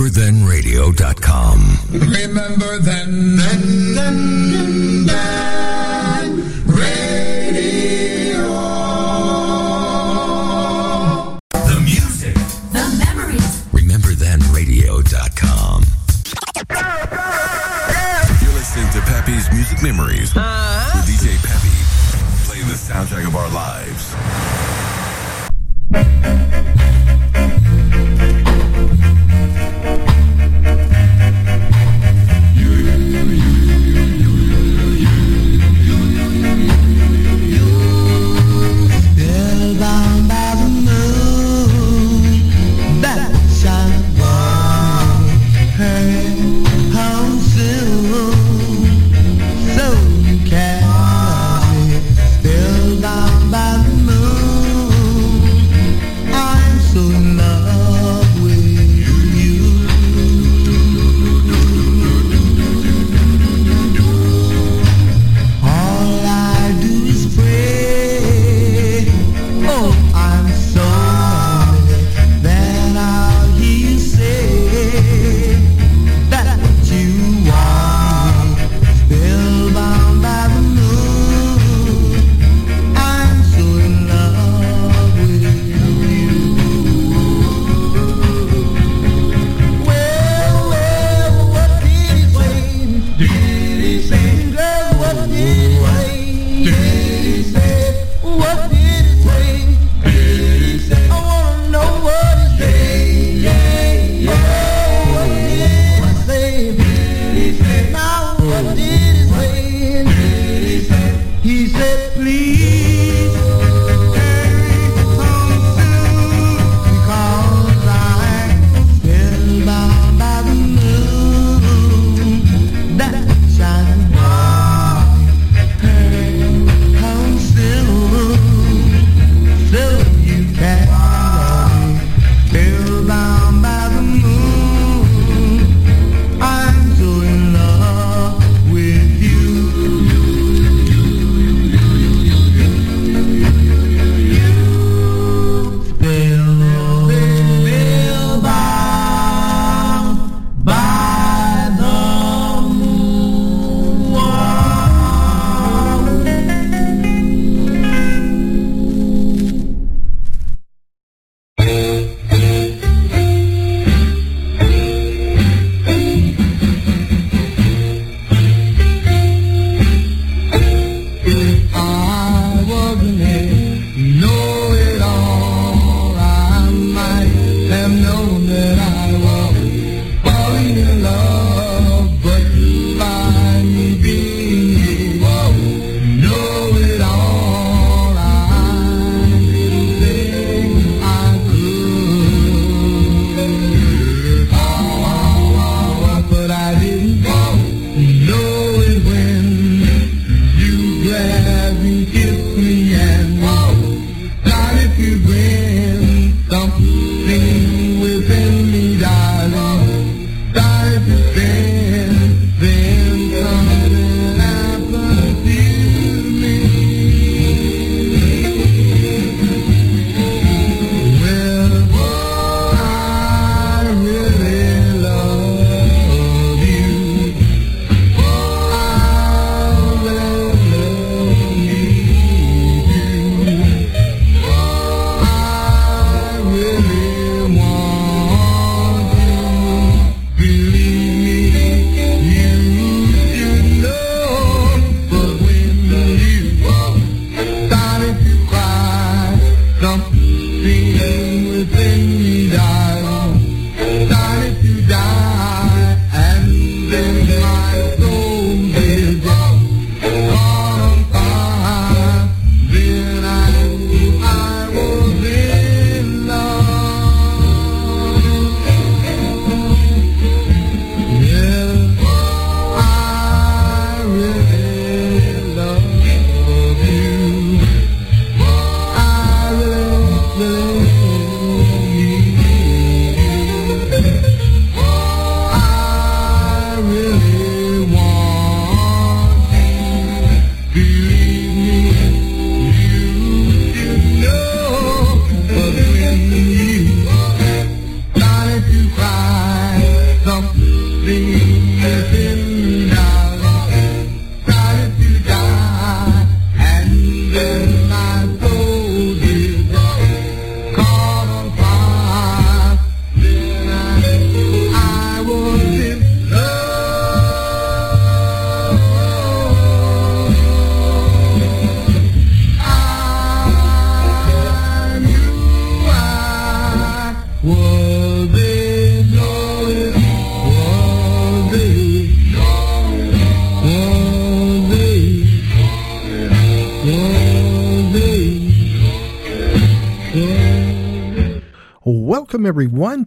RememberThenRadio.com. Remember then, then, then, then, radio. The music, the memories. RememberThenRadio.com. You're listening to Peppy's Music Memories uh-huh. with DJ Peppy. Play the soundtrack of our lives.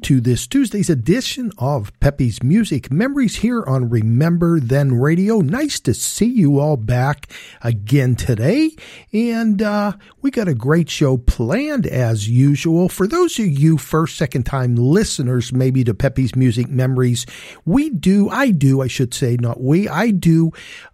To this Tuesday's edition of Peppy's Music Memories here on Remember Then Radio. Nice to see you all back again today. And uh, we got a great show planned as usual. For those of you first, second time listeners, maybe to Peppy's Music Memories, we do, I do, I should say, not we, I do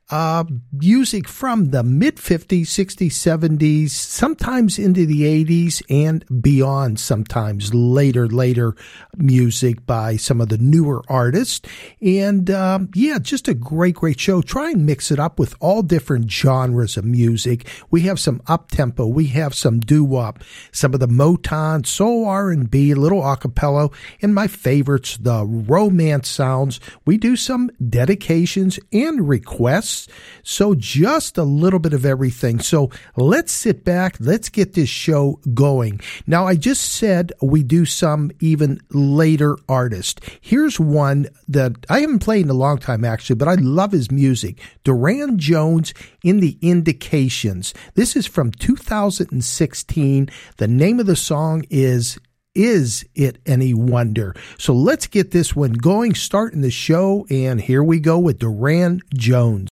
uh, music from the mid 50s, 60s, 70s, sometimes into the 80s and beyond, sometimes later, later music by some of the newer artists. And um, yeah, just a great, great show. Try and mix it up with all different genres of music. We have some up tempo, we have some doo wop, some of the Motown, soul R&B, a little acapella, and my favorites, the romance sounds. We do some dedications and requests so just a little bit of everything. So let's sit back. Let's get this show going. Now, I just said we do some even later artists. Here's one that I haven't played in a long time, actually, but I love his music. Durand Jones in the Indications. This is from 2016. The name of the song is is it any wonder? So let's get this one going, starting the show, and here we go with Durand Jones.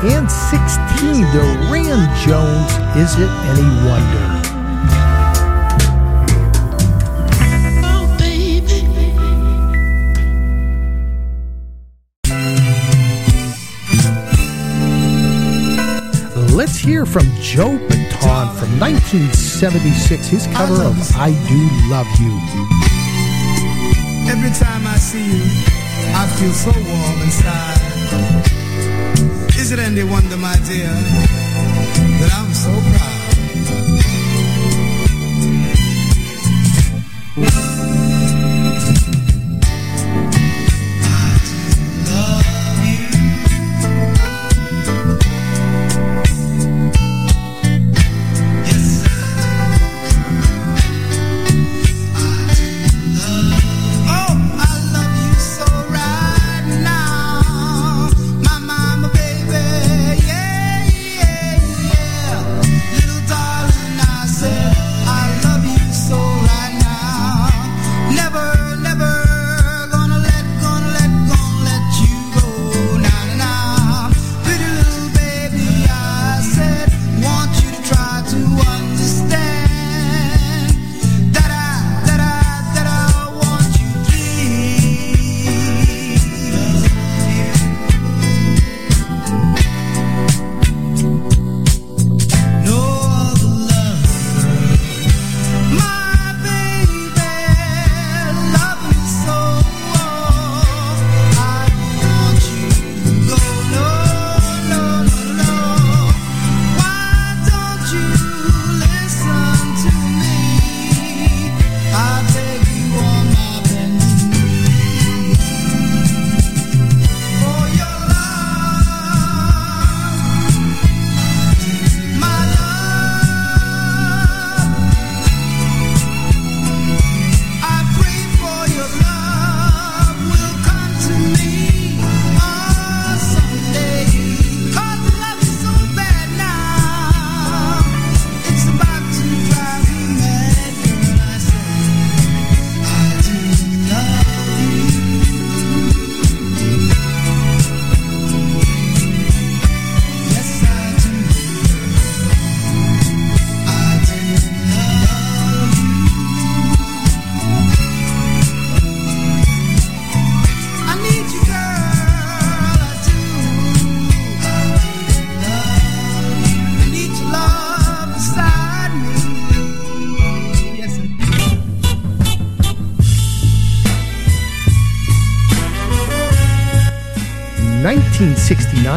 2016, Durand Jones, Is It Any Wonder? Let's hear from Joe Bataan from 1976, his cover of I Do Love You. Every time I see you, I feel so warm inside. Is it any wonder, my dear, that I'm so proud?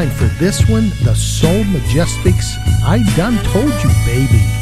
For this one, the Soul Majestics, I Done Told You Baby.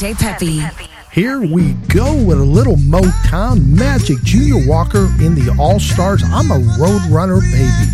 DJ Peppy. Here we go with a little Motown magic. Junior Walker in the All Stars. I'm a Roadrunner baby.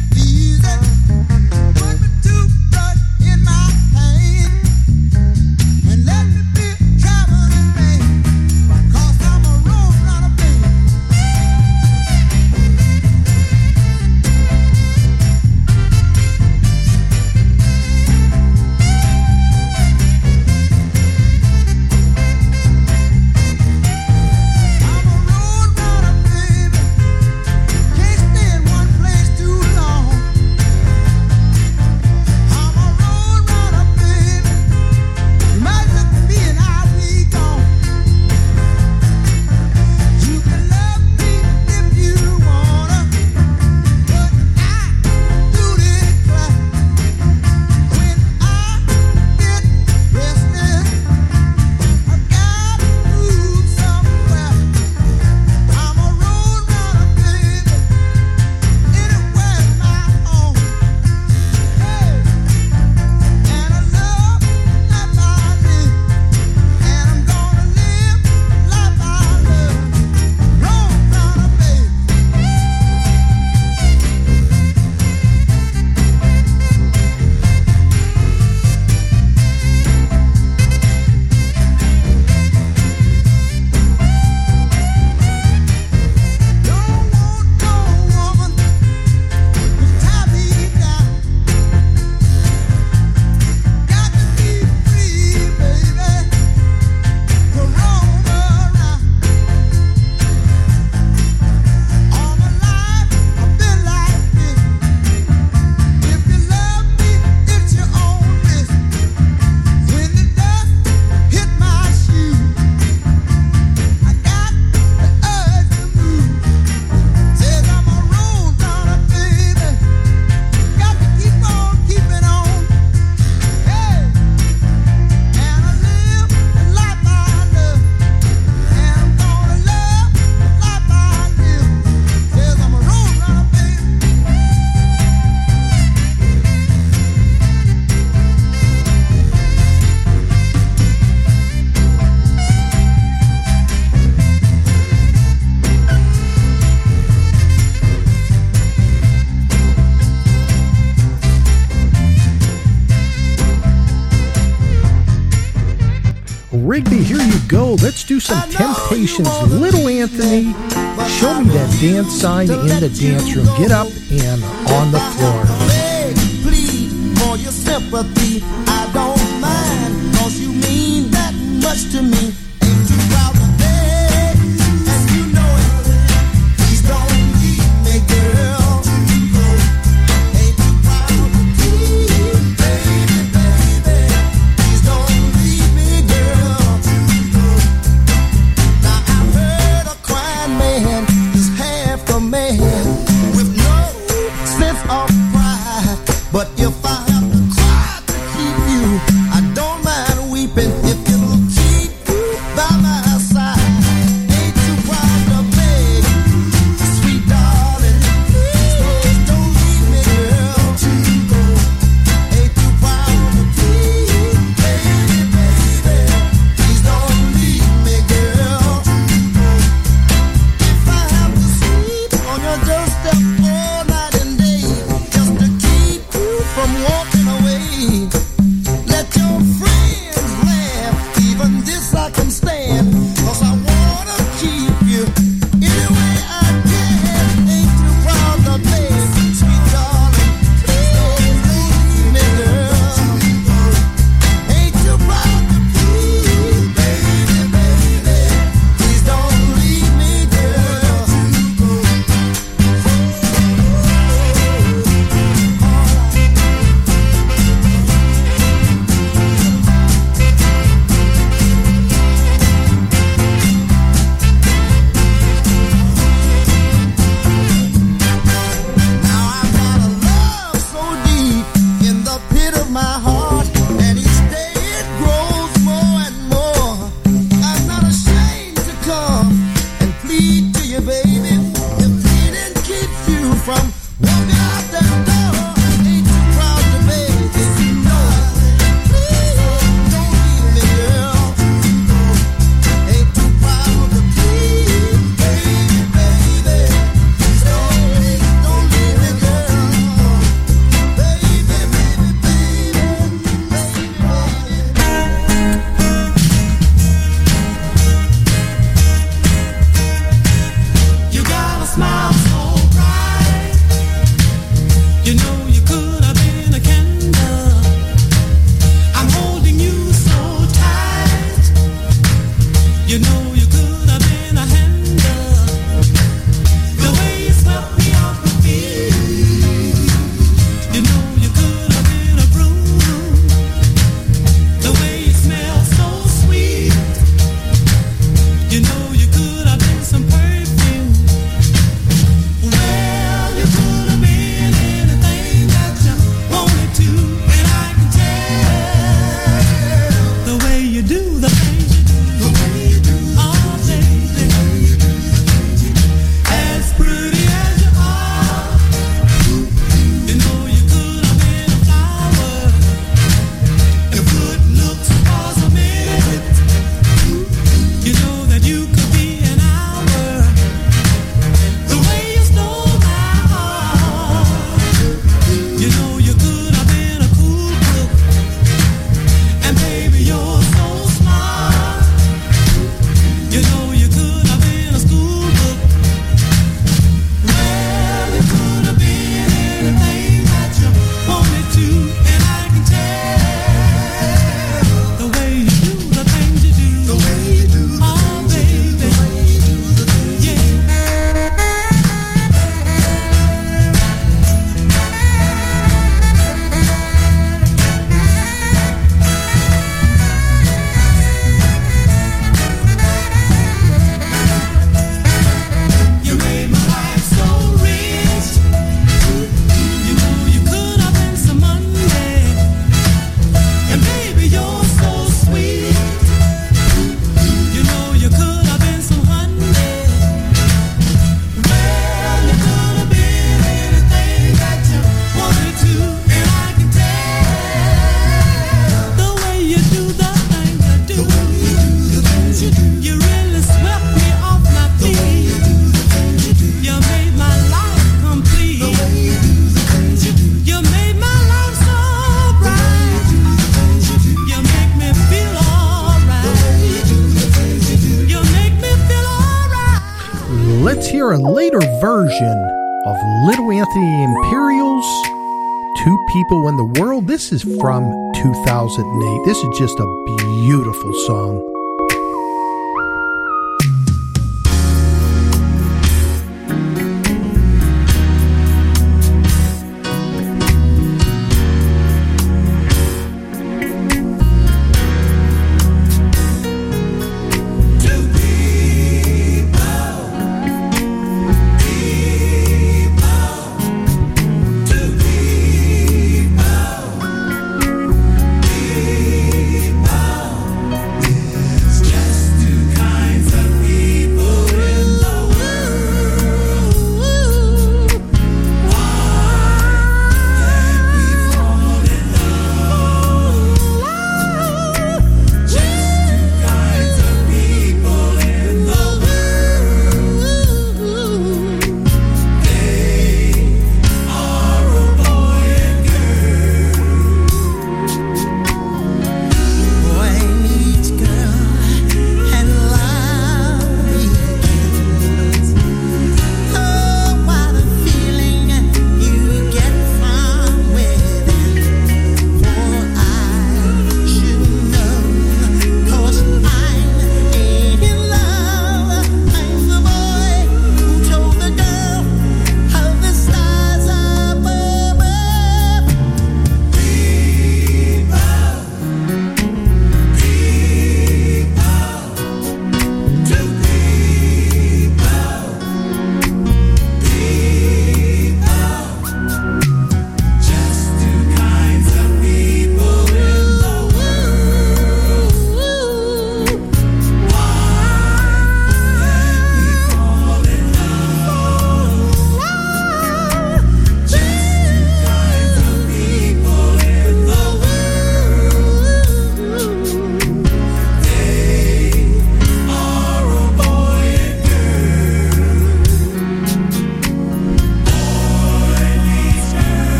Little Anthony. Show me that dance sign in the dance room. Get up and This is from 2008. This is just a beautiful song.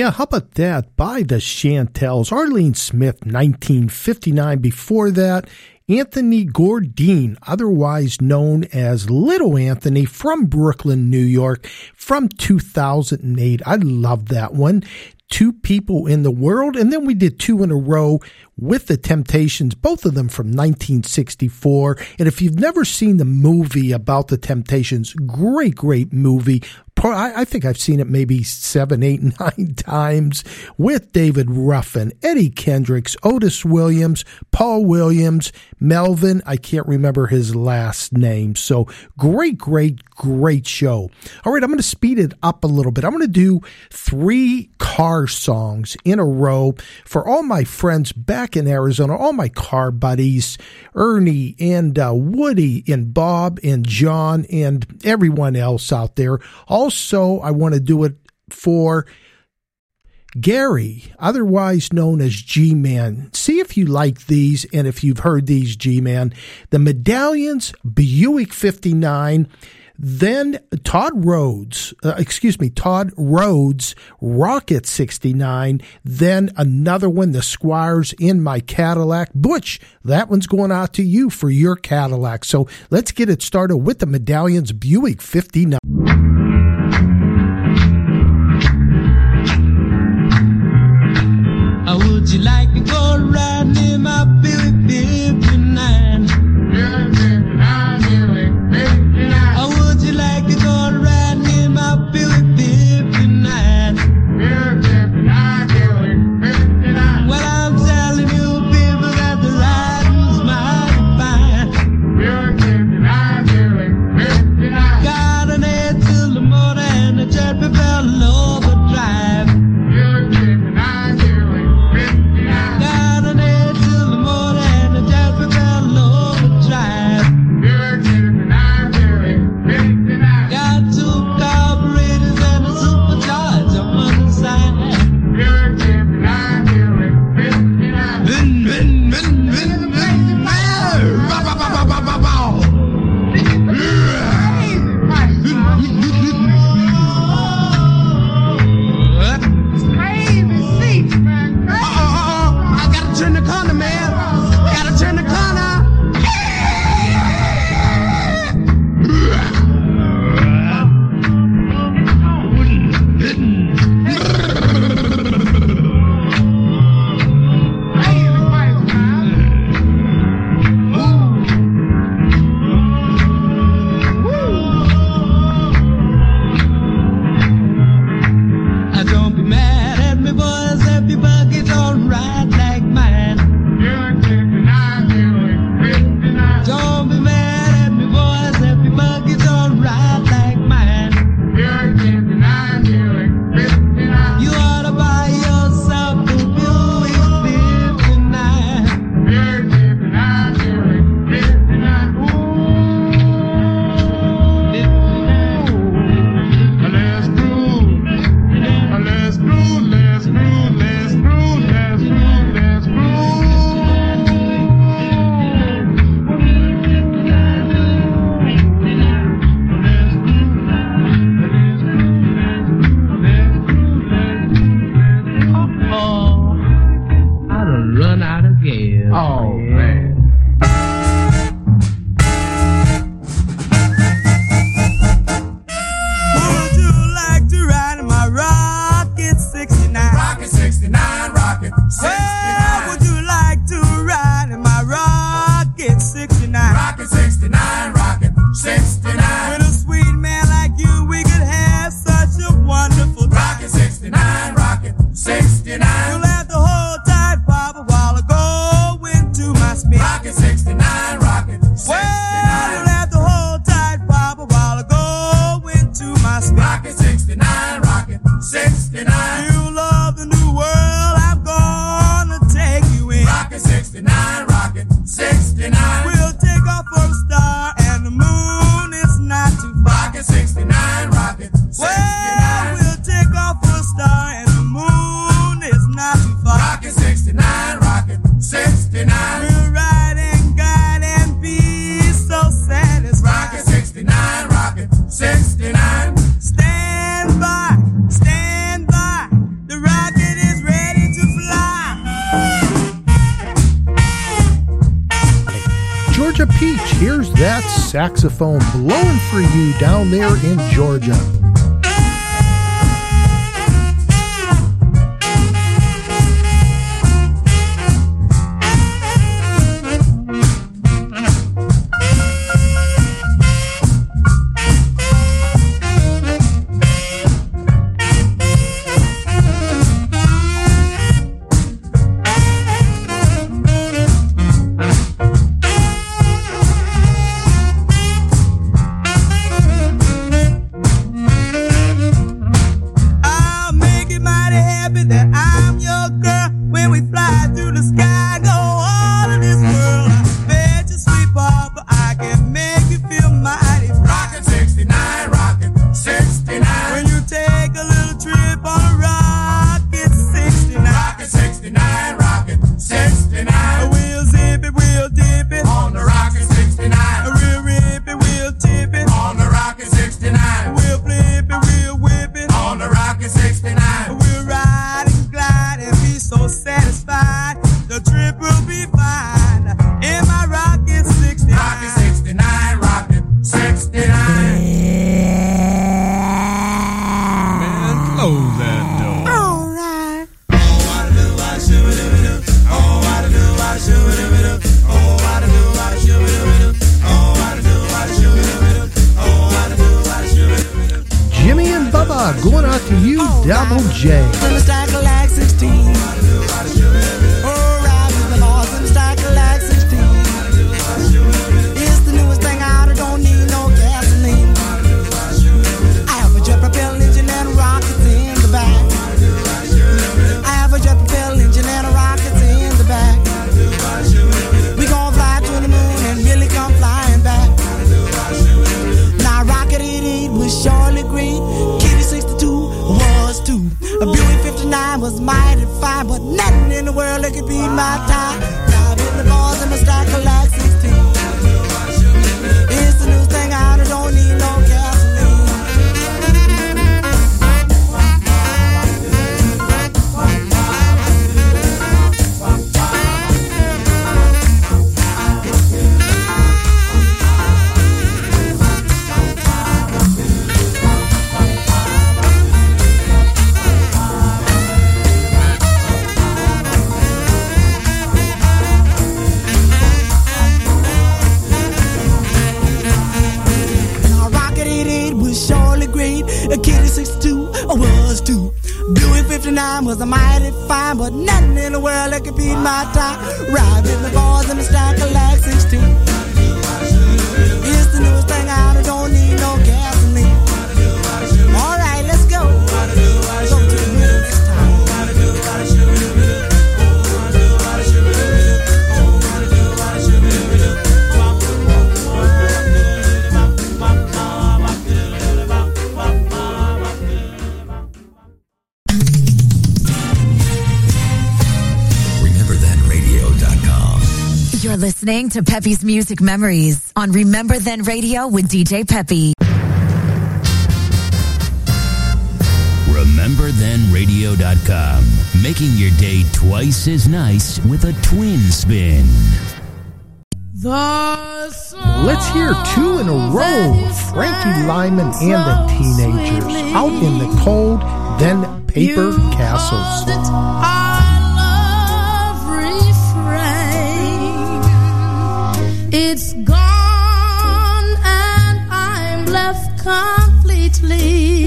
Yeah, how about that? By the Chantels. Arlene Smith, 1959. Before that, Anthony Gourdine, otherwise known as Little Anthony from Brooklyn, New York, from 2008. I love that one. Two people in the world. And then we did two in a row with the Temptations, both of them from 1964. And if you've never seen the movie about the Temptations, great, great movie. I, think I've seen it maybe seven, eight, nine times with David Ruffin, Eddie Kendricks, Otis Williams, Paul Williams, Melvin. I can't remember his last name. So great, great, great show. All right, I'm going to speed it up a little bit. I'm going to do three car songs in a row for all my friends back in Arizona, all my car buddies, Ernie and uh, Woody and Bob and John and everyone else out there. Also, I want to do it for Gary, otherwise known as G Man. See if you like these and if you've heard these G Man. The Medallions, Buick 59, then Todd Rhodes, uh, excuse me, Todd Rhodes, Rocket 69, then another one, the Squires in my Cadillac. Butch, that one's going out to you for your Cadillac. So let's get it started with the Medallions Buick 59. My spin. Rocket saxophone blowing for you down there in Georgia. 59 was a mighty fine, but nothing in the world that could beat my time. Riding the my boys in my stock, like 16. It's the newest thing out, I don't need no gas. listening to Peppy's Music Memories on Remember Then Radio with DJ Peppy. RememberThenRadio.com, making your day twice as nice with a twin spin. Let's hear two in a row Frankie Lymon and the Teenagers out in the cold, then Paper Castles. It's gone and I'm left completely.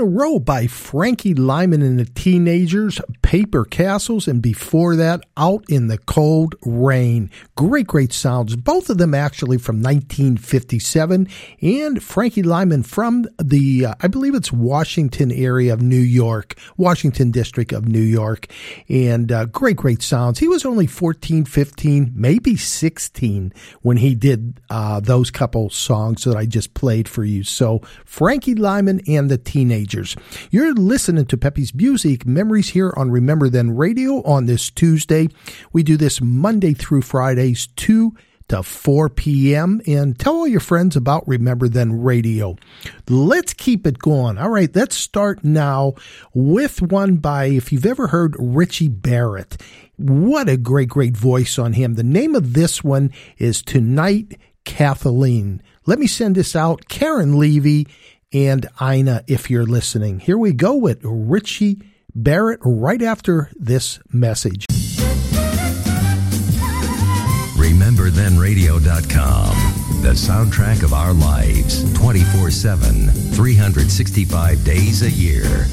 In a row by Frankie Lymon and the Teenagers, Paper Castles, and before that, Out in the Cold Again. Great, great sounds. Both of them actually from 1957, and Frankie Lymon from the, uh, I believe it's Washington area of New York, Washington district of New York, and uh, great, great sounds. He was only 14, 15, maybe 16 when he did uh, those couple songs that I just played for you. So, Frankie Lymon and the Teenagers. You're listening to Peppy's Music Memories here on Remember Then Radio on this Tuesday. We do this Monday through Fridays, 2 to 4 p.m. And tell all your friends about Remember Then Radio. Let's keep it going. All right, let's start now with one by, if you've ever heard Richie Barrett. What a great, great voice on him. The name of this one is Tonight Kathleen. Let me send this out. Karen Levy and Ina, if you're listening. Here we go with Richie Barrett right after this message. RememberThenRadio.com, the soundtrack of our lives, 24 7, 365 days a year.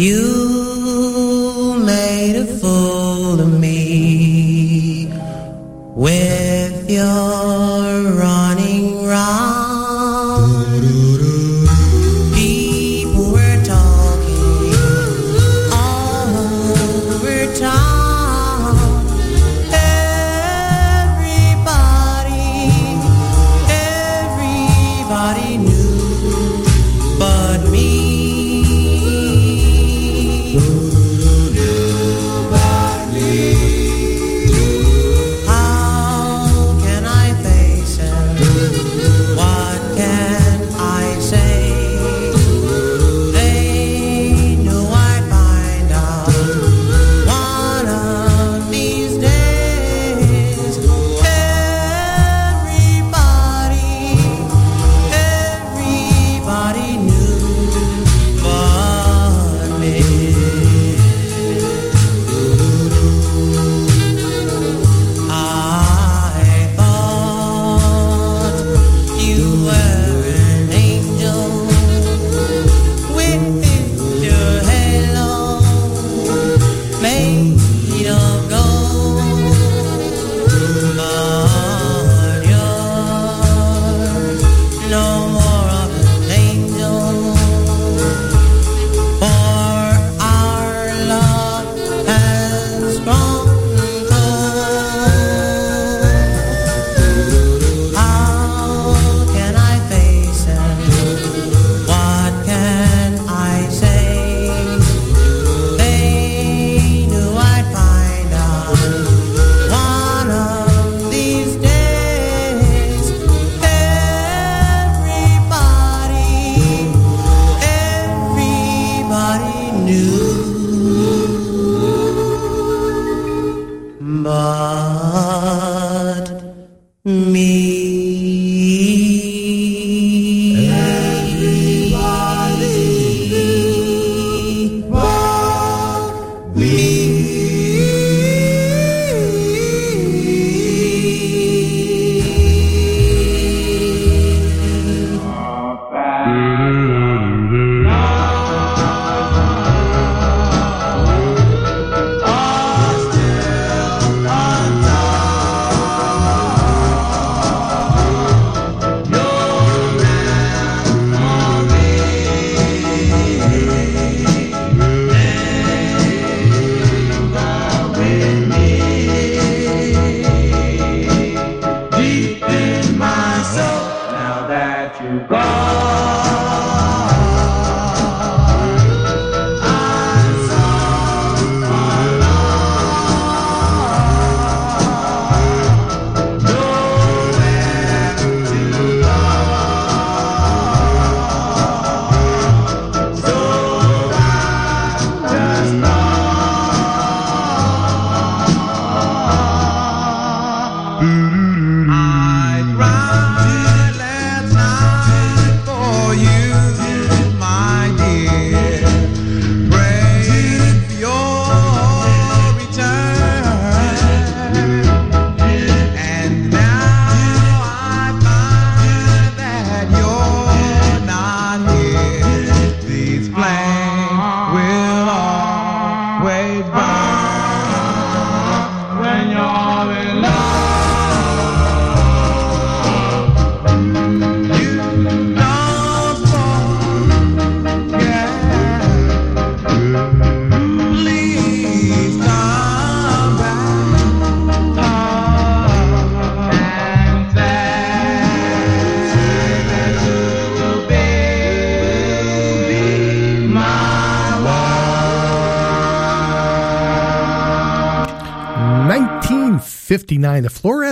You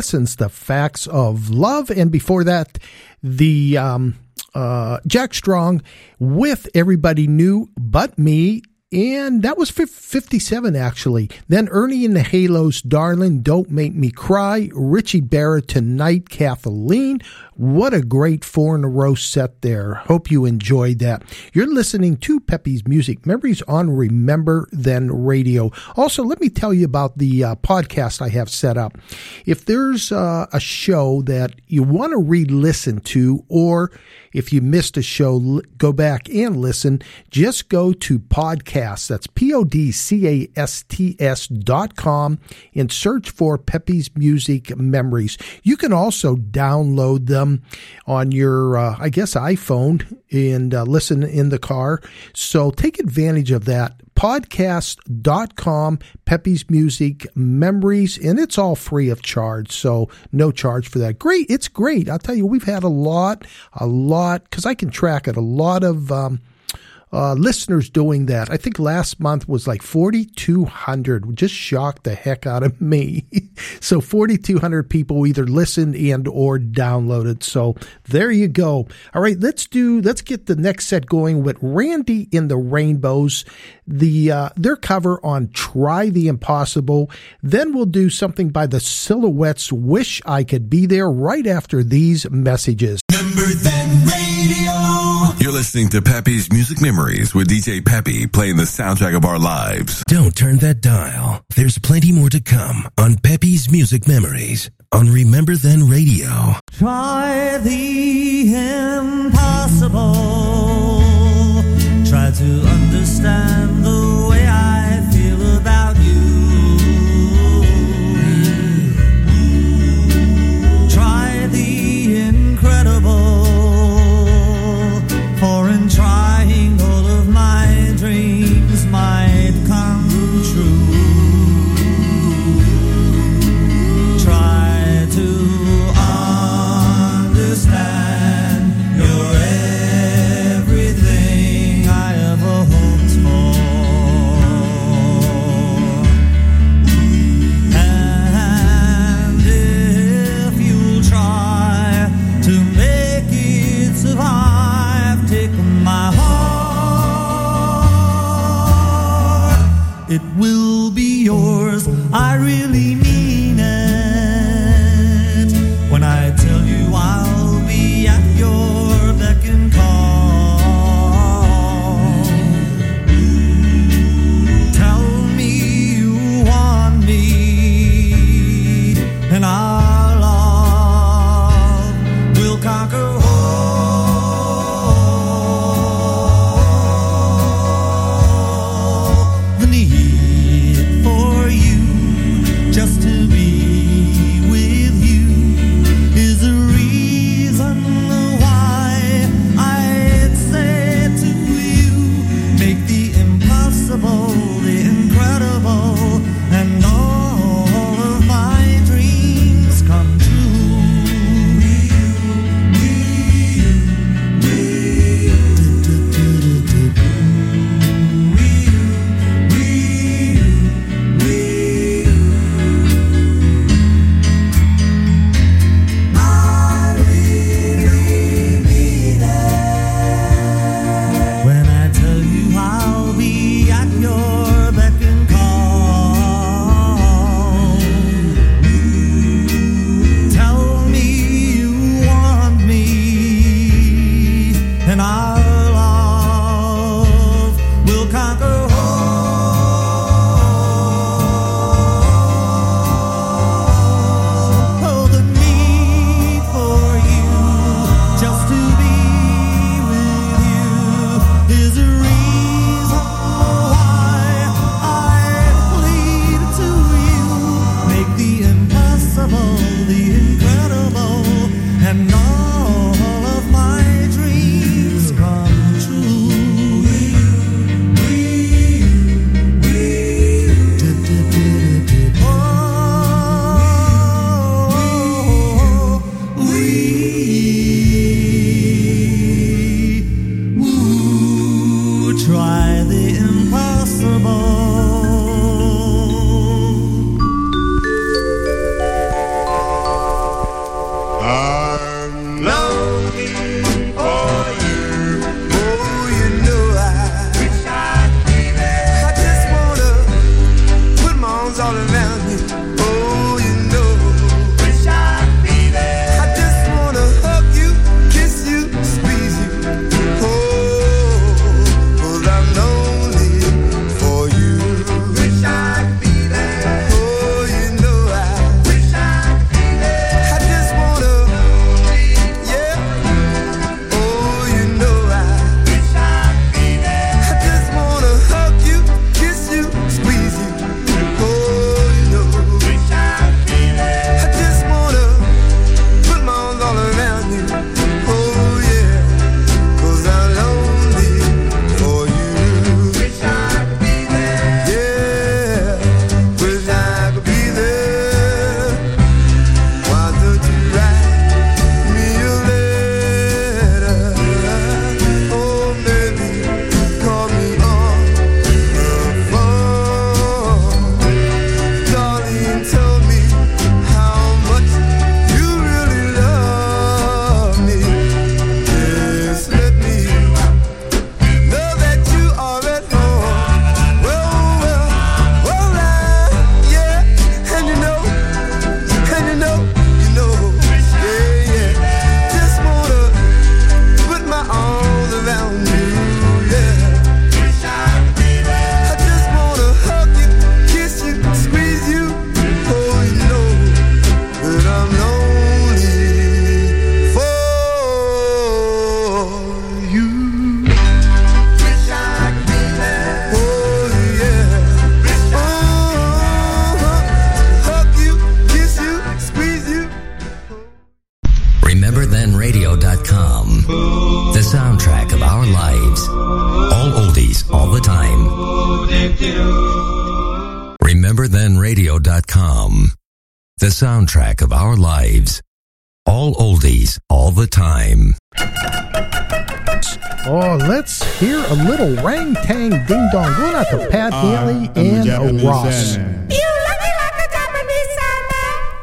Fluorescence, the Facts of Love, and before that, the um, uh, Jack Strong with Everybody Knew But Me. And that was 57 actually. Then Ernie and the Halos, Darling, Don't Make Me Cry, Richie Barrett Tonight, Kathleen. What a great four in a row set there. Hope you enjoyed that. You're listening to Peppy's Music Memories on Remember Then Radio. Also, let me tell you about the uh, podcast I have set up. If there's uh, a show that you want to re listen to, or if you missed a show, go back and listen, just go to podcast Podcast. That's P O D C A S T S dot com and search for Peppy's Music Memories. You can also download them on your, uh, I guess, iPhone and uh, listen in the car. So take advantage of that. Podcast.com, Peppy's Music Memories, and it's all free of charge. So no charge for that. Great. It's great. I'll tell you, we've had a lot, a lot, because I can track it, a lot of. Um, uh, listeners doing that. I think last month was like 4,200. Just shocked the heck out of me. so 4,200 people either listened and or downloaded. So there you go. All right, let's do. Let's get the next set going with Randy and the Rainbows. The uh, their cover on "Try the Impossible." Then we'll do something by the Silhouettes. "Wish I Could Be There." Right after these messages. Remember then radio. You're listening to Peppy's Music Memories with DJ Peppy playing the soundtrack of our lives. Don't turn that dial. There's plenty more to come on Peppy's Music Memories on Remember Then Radio. Try the impossible. Try to understand Ding Dong. Going out to Pat Haley and Ross.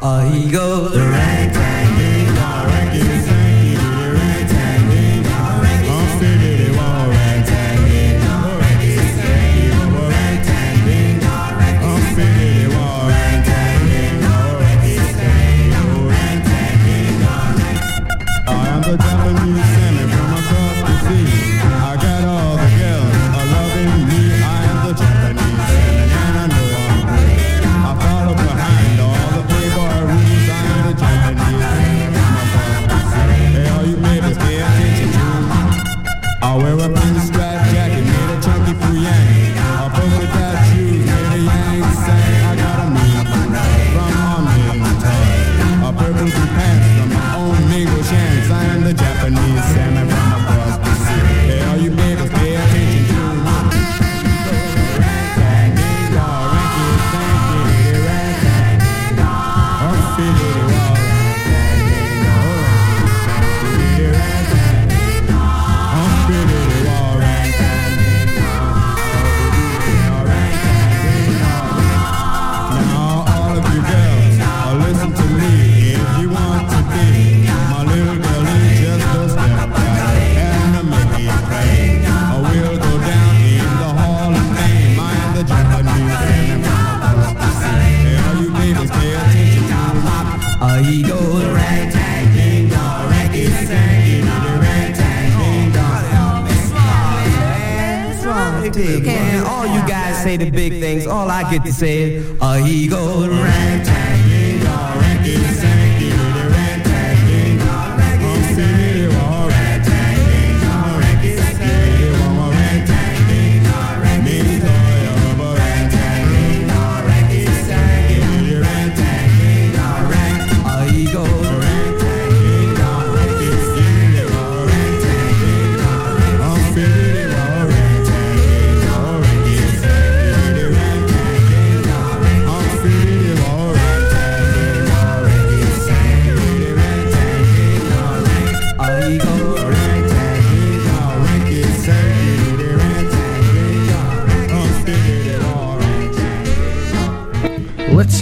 I go the right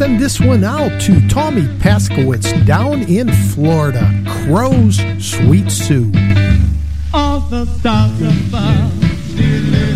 send this one out to Tommy Paskowitz down in Florida. Crow's Sweet Sue. All the stars above, do,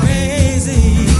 crazy.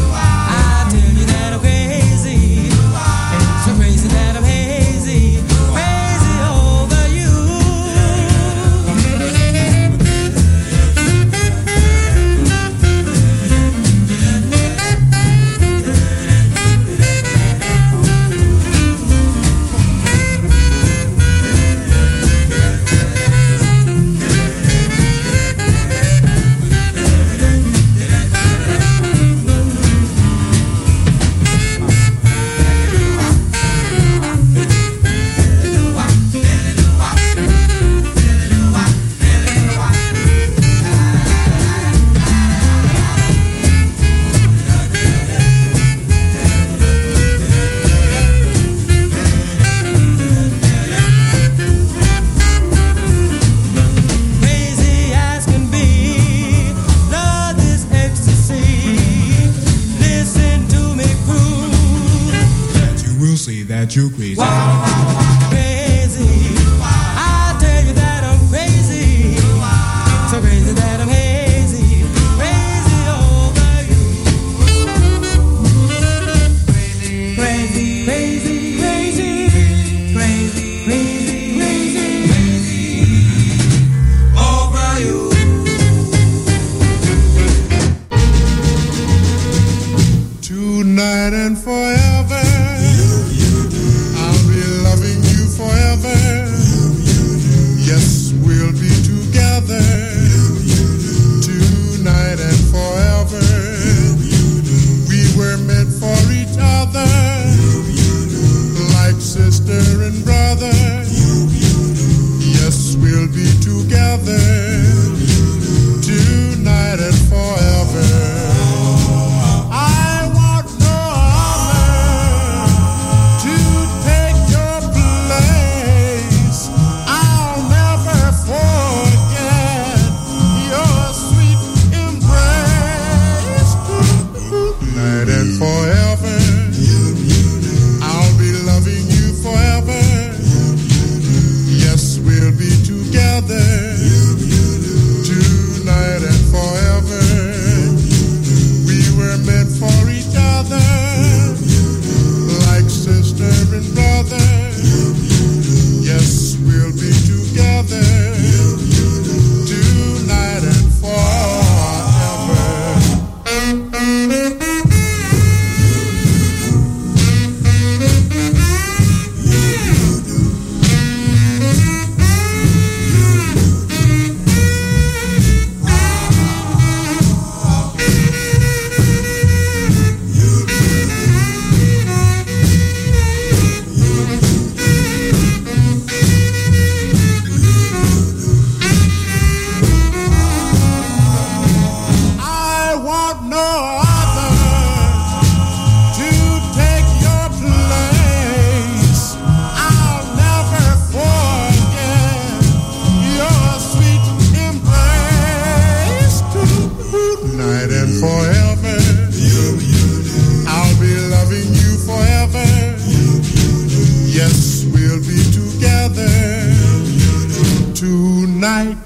tonight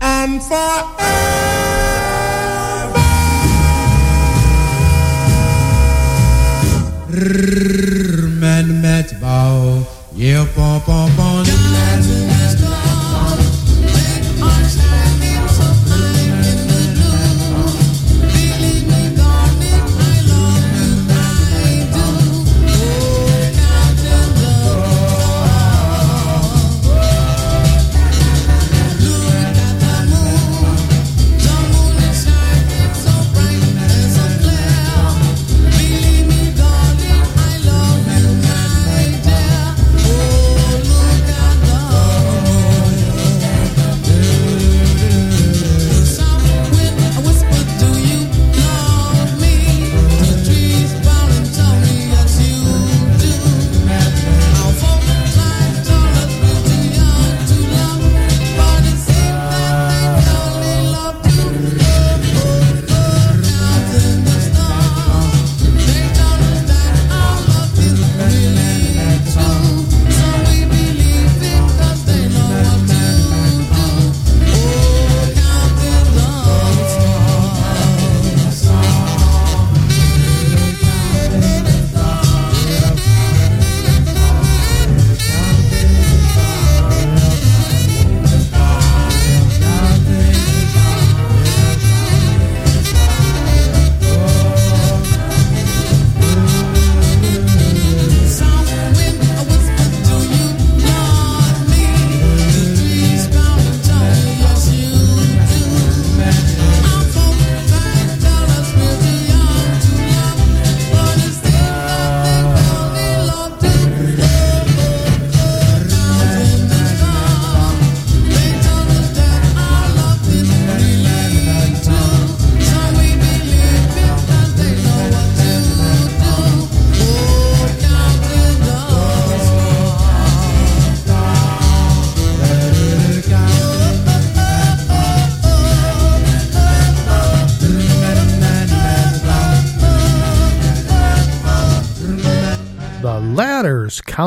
and forever. Men pom pom pom.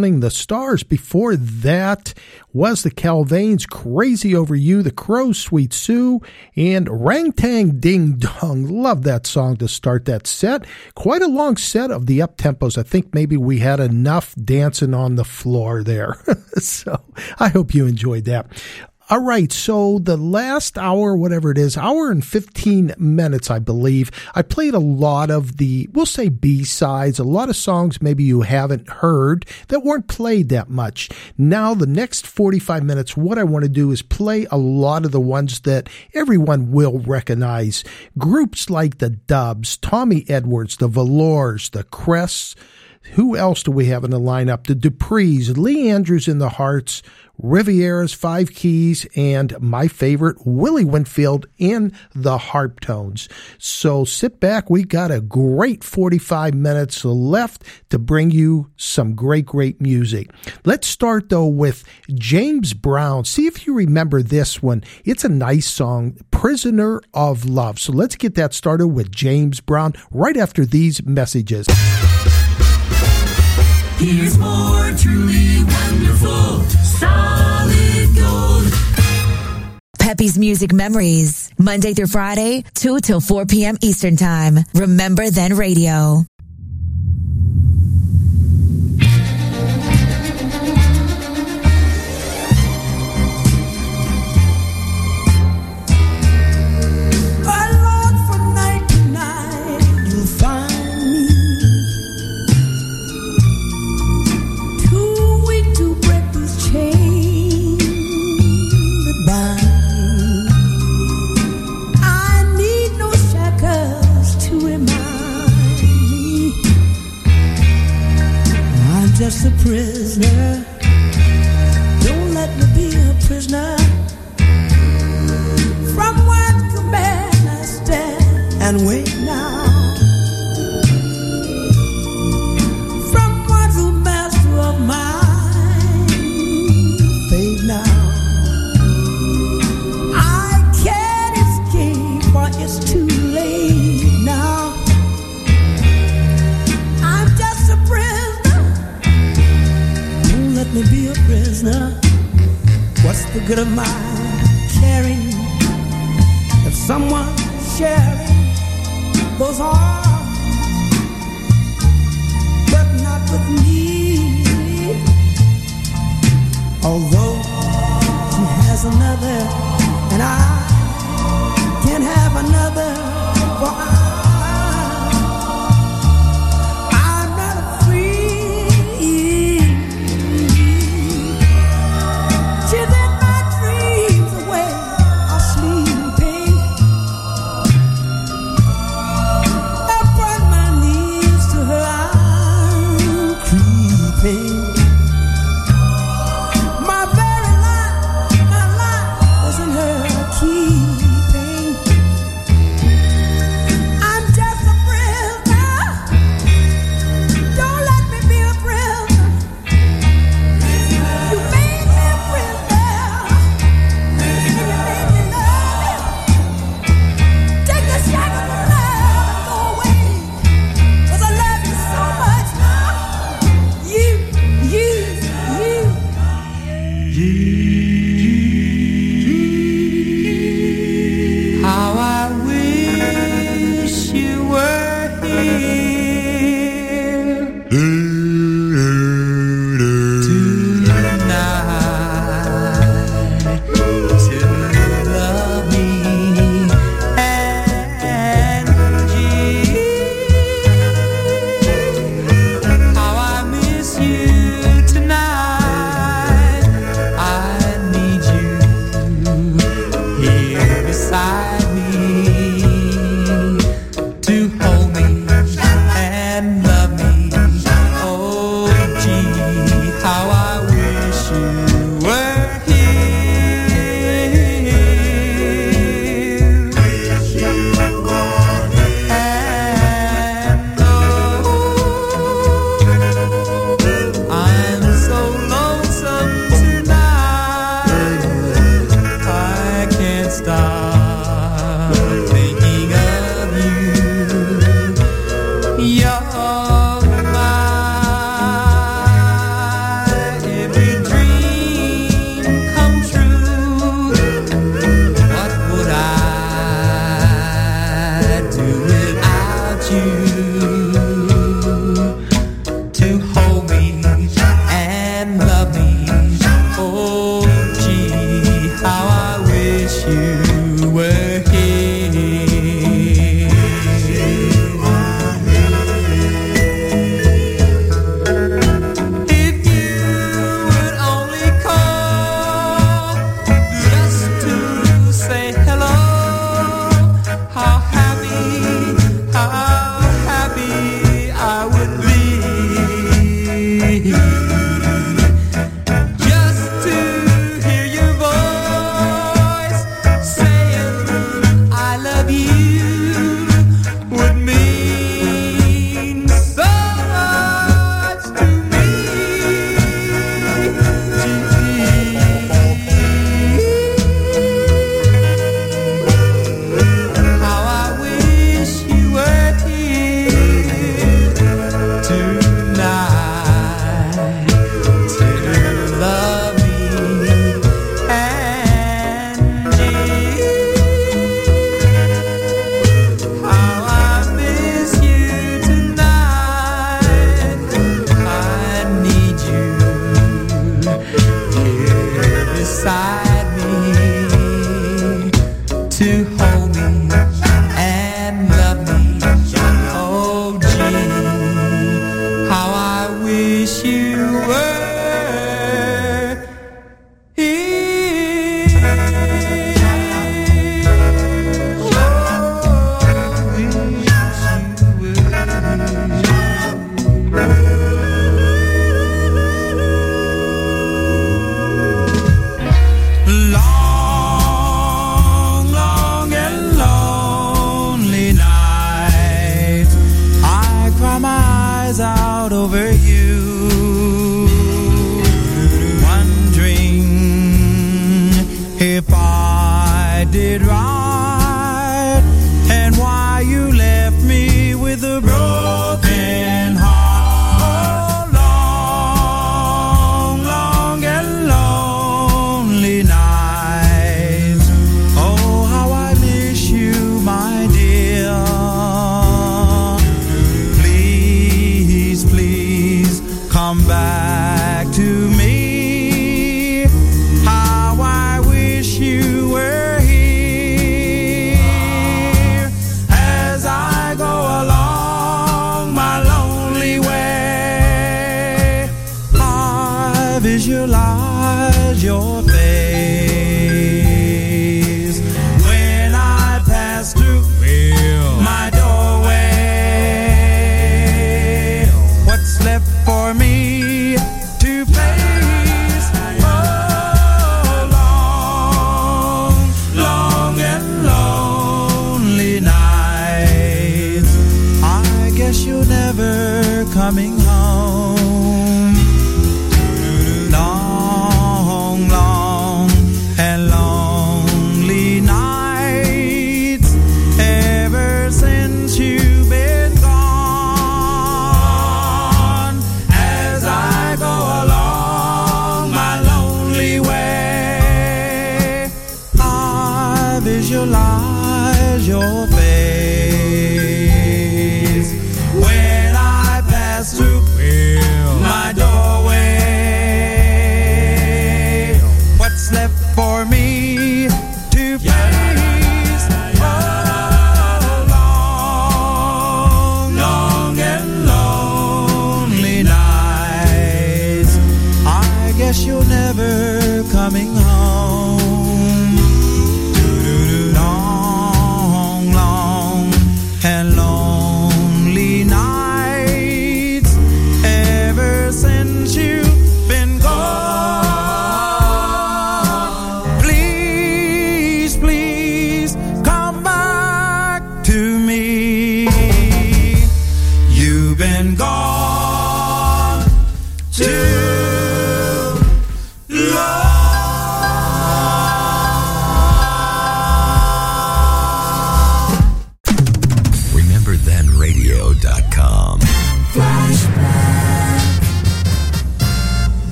Counting the Stars. Before that was the Calvanes, Crazy Over You, The Crows, Sweet Sue, and Rang Tang Ding Dong. Love that song to start that set. Quite a long set of the up tempos. I think maybe we had enough dancing on the floor there. so I hope you enjoyed that. All right, so the last hour, whatever it is, hour and 15 minutes, I believe, I played a lot of the, we'll say B sides, a lot of songs maybe you haven't heard that weren't played that much. Now, the next 45 minutes, what I want to do is play a lot of the ones that everyone will recognize. Groups like the Dubs, Tommy Edwards, the Valors, the Crests, who else do we have in the lineup? The Duprees, Lee Andrews in the Hearts, Riviera's Five Keys, and my favorite, Willie Winfield in the Harptones. So sit back. We got a great 45 minutes left to bring you some great, great music. Let's start though with James Brown. See if you remember this one. It's a nice song, Prisoner of Love. So let's get that started with James Brown right after these messages. Here's more truly wonderful, solid gold. Peppy's Music Memories, Monday through Friday, 2 till 4 p.m. Eastern Time. Remember Then Radio.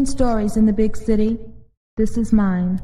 Million stories in the big city. This is mine.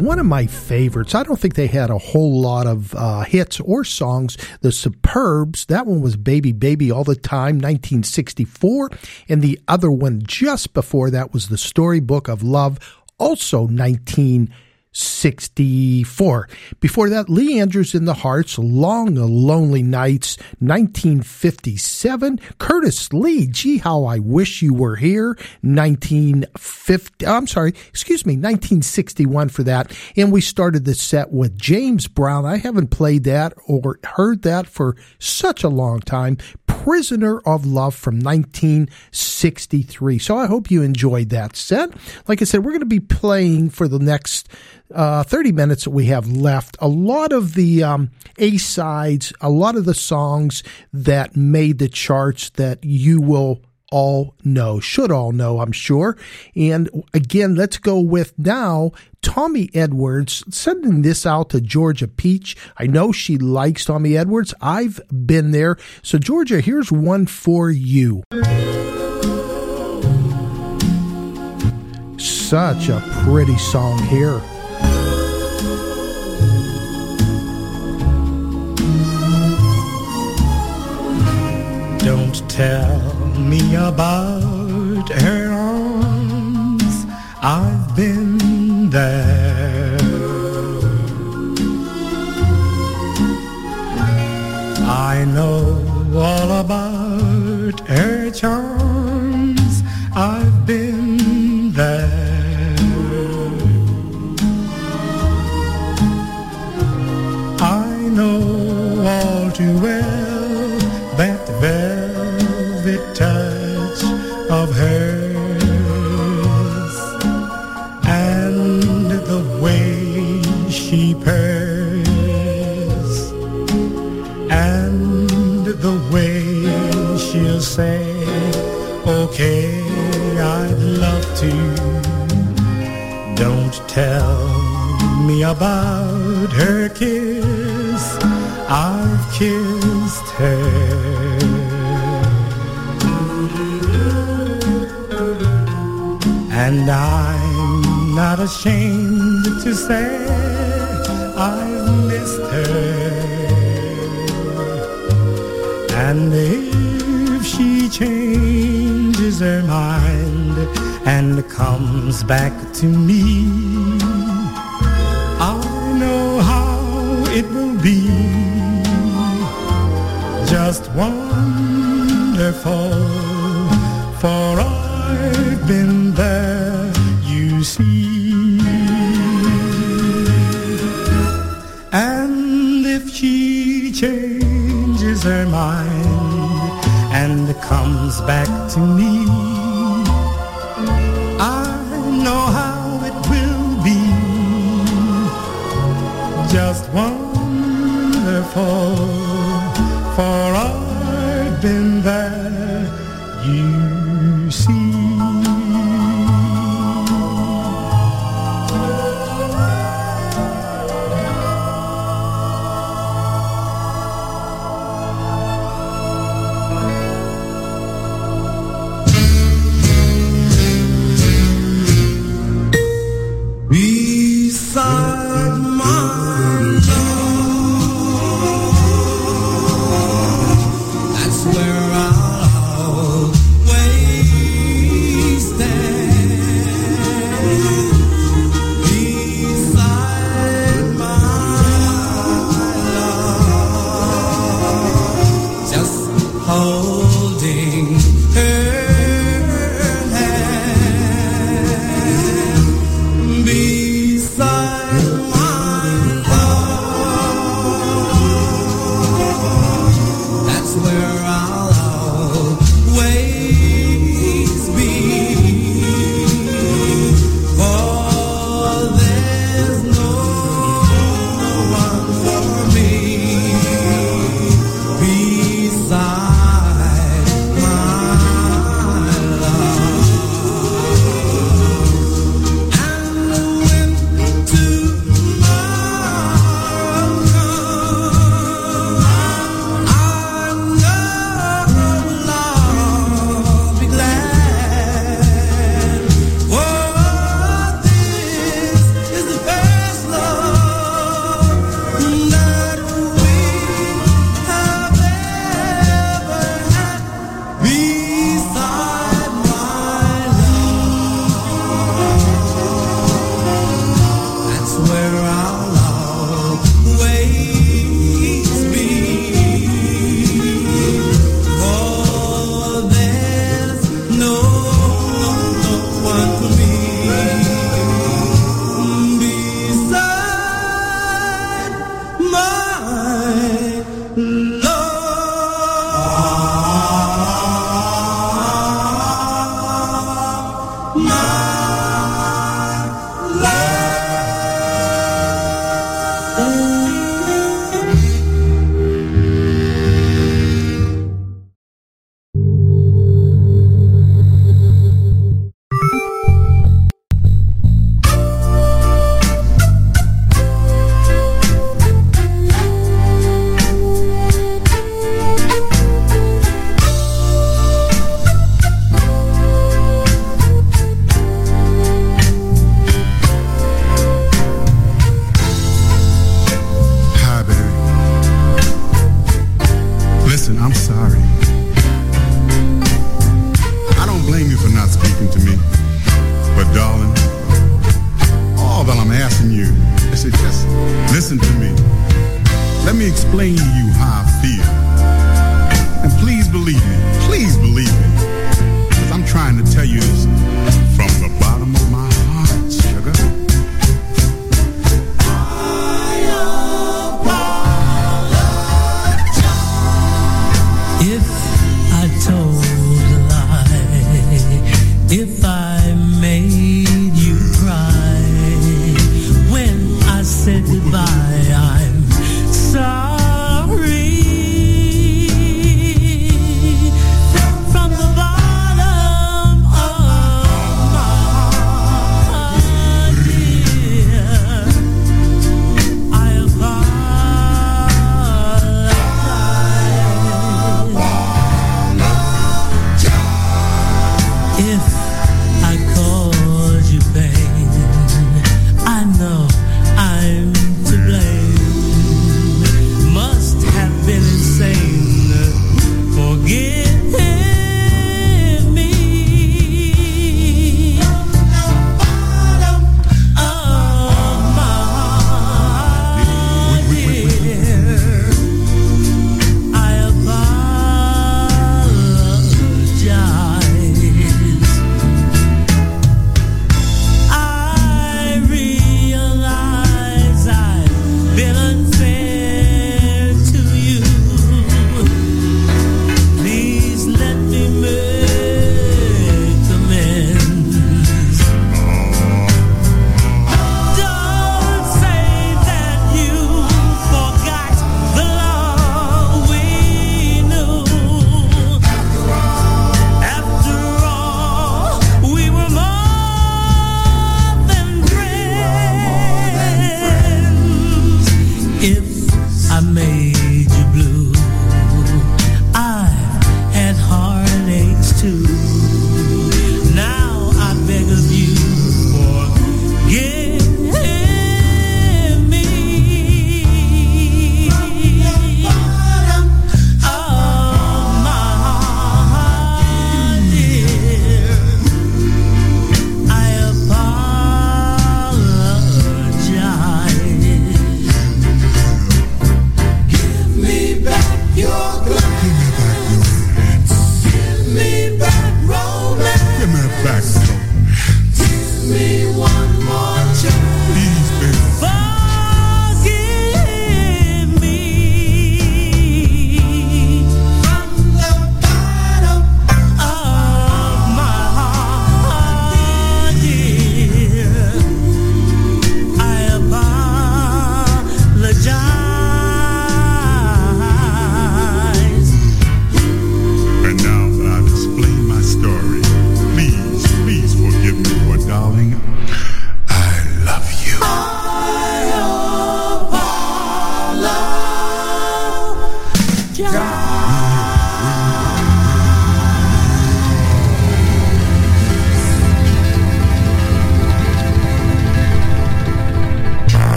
One of my favorites. I don't think they had a whole lot of uh, hits or songs. The Superbs, that one was Baby Baby All the Time, 1964. And the other one just before that was The Storybook of Love, also 1964. 64. Before that, Lee Andrews in the Hearts, Long Lonely Nights, 1957. Curtis Lee, Gee How I Wish You Were Here, 1950. I'm sorry, excuse me, 1961 for that. And we started the set with James Brown. I haven't played that or heard that for such a long time. Prisoner of Love from 1963. So I hope you enjoyed that set. Like I said, we're going to be playing for the next uh, 30 minutes that we have left, a lot of the um, A sides, a lot of the songs that made the charts that you will all know, should all know, I'm sure. And again, let's go with now Tommy Edwards, sending this out to Georgia Peach. I know she likes Tommy Edwards. I've been there. So, Georgia, here's one for you. Such a pretty song here. Don't tell me about her arms. I've been there. I know all about her charms. I've been there. I know all too well say, okay, I'd love to. Don't tell me about her kiss. I've kissed her. And I'm not ashamed to say I've missed her. And changes her mind and comes back to me, I know how it will be. Just wonderful, for I've been there, you see. And if she changes her mind comes back to me, I know how it will be. Just wonderful, for I've been there,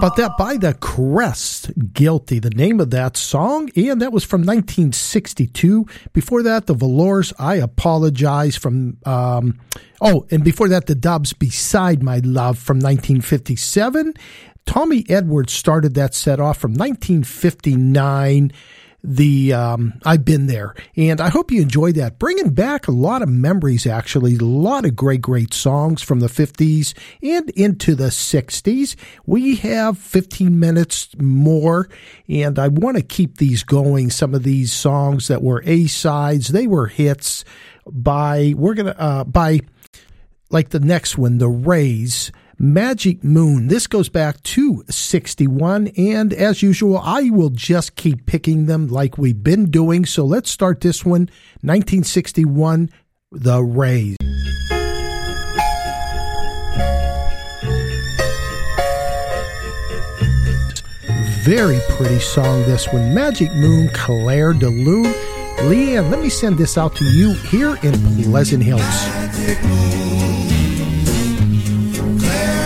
about that? By the Crest, Guilty, the name of that song. And that was from 1962. Before that, the Valors, I Apologize from, um, oh, and before that, the Dubs, Beside My Love from 1957. Tommy Edwards started that set off from 1959 the um, I've been there, and I hope you enjoyed that. Bringing back a lot of memories, actually, a lot of great, great songs from the 50s and into the 60s. We have 15 minutes more, and I want to keep these going. Some of these songs that were A sides, they were hits by we're gonna uh, by like the next one, the Rays. Magic Moon. This goes back to 61, and as usual, I will just keep picking them like we've been doing. So let's start this one 1961, The Rays. Very pretty song, this one. Magic Moon, Clair de Lune. Leanne, let me send this out to you here in Pleasant Hills.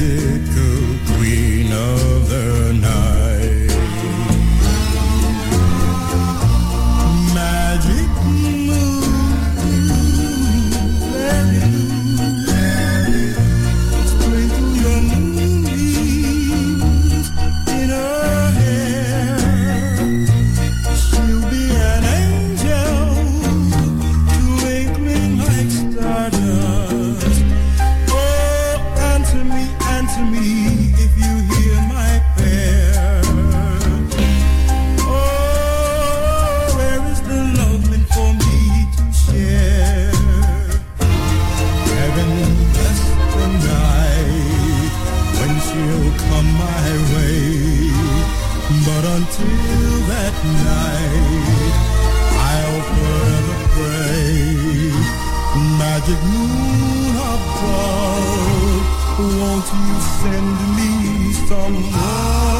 magical Magic moon above, won't you send me someone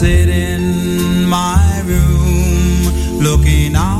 sit in my room looking out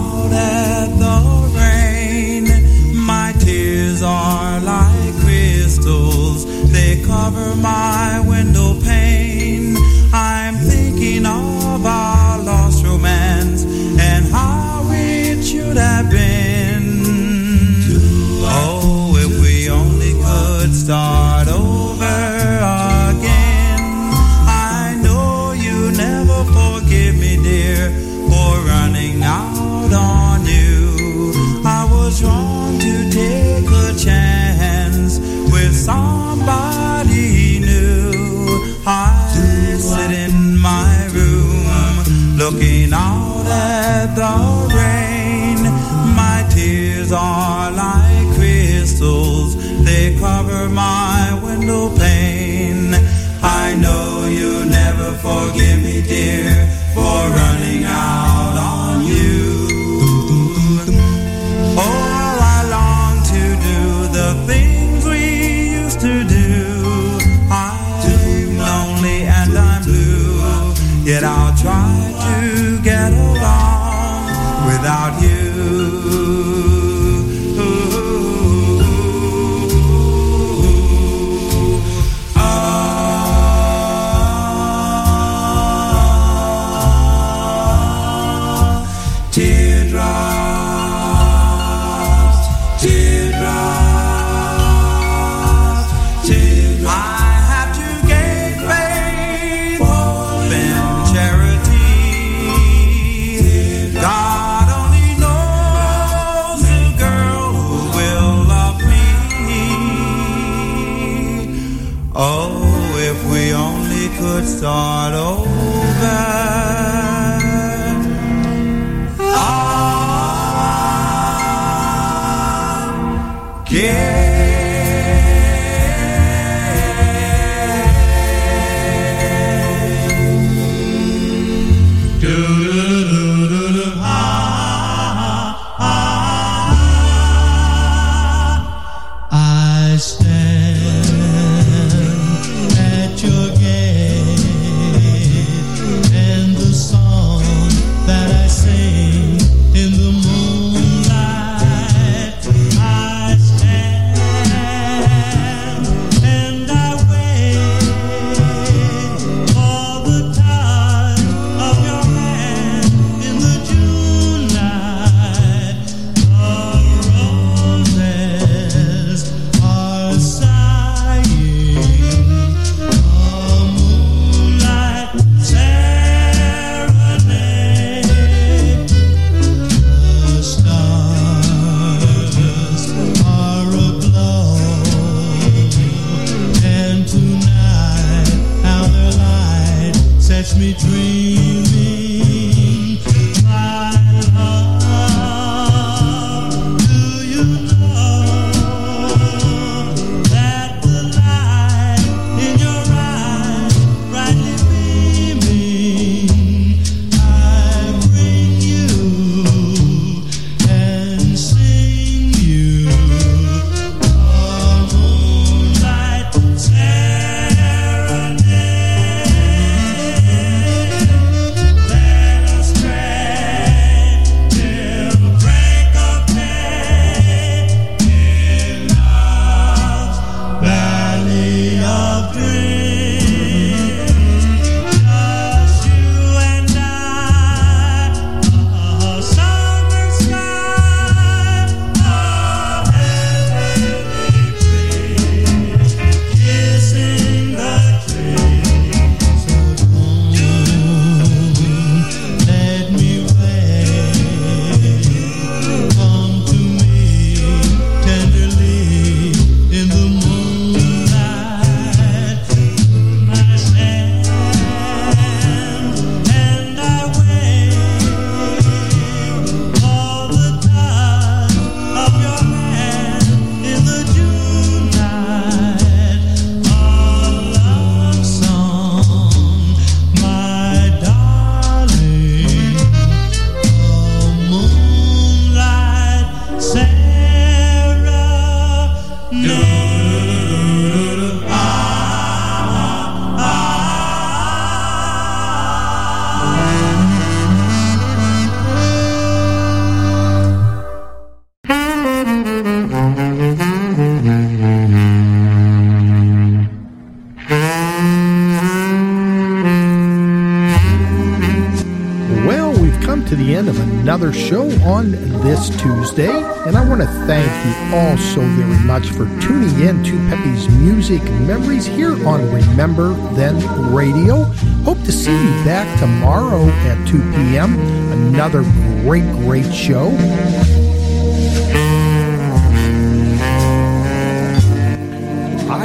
all so very much for tuning in to Peppy's Music Memories here on Remember Then Radio. Hope to see you back tomorrow at 2 p.m. Another great, great show.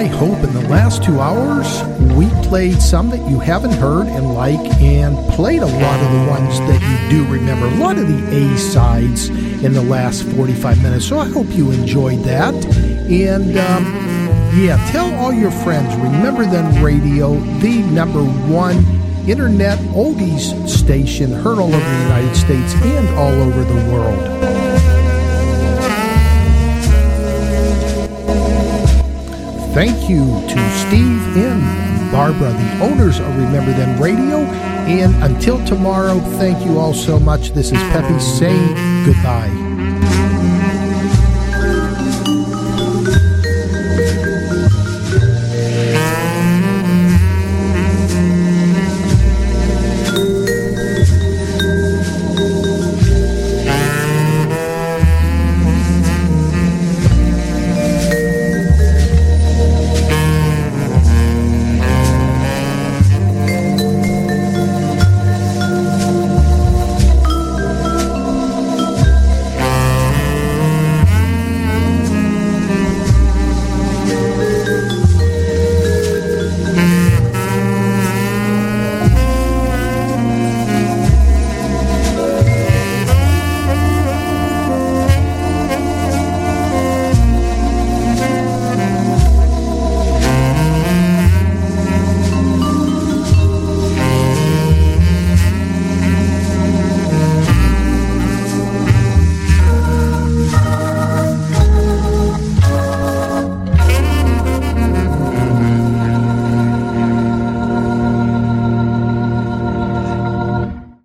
I hope in the last two hours we played some that you haven't heard and like, and played a lot of the ones that you do remember. A lot of the A sides in the last 45 minutes. So I hope you enjoyed that. And um, yeah, tell all your friends. Remember Then Radio, the number one internet oldies station, heard all over the United States and all over the world. Thank you to Steve and Barbara, the owners of Remember Then Radio. And until tomorrow, thank you all so much. This is Peppy saying goodbye.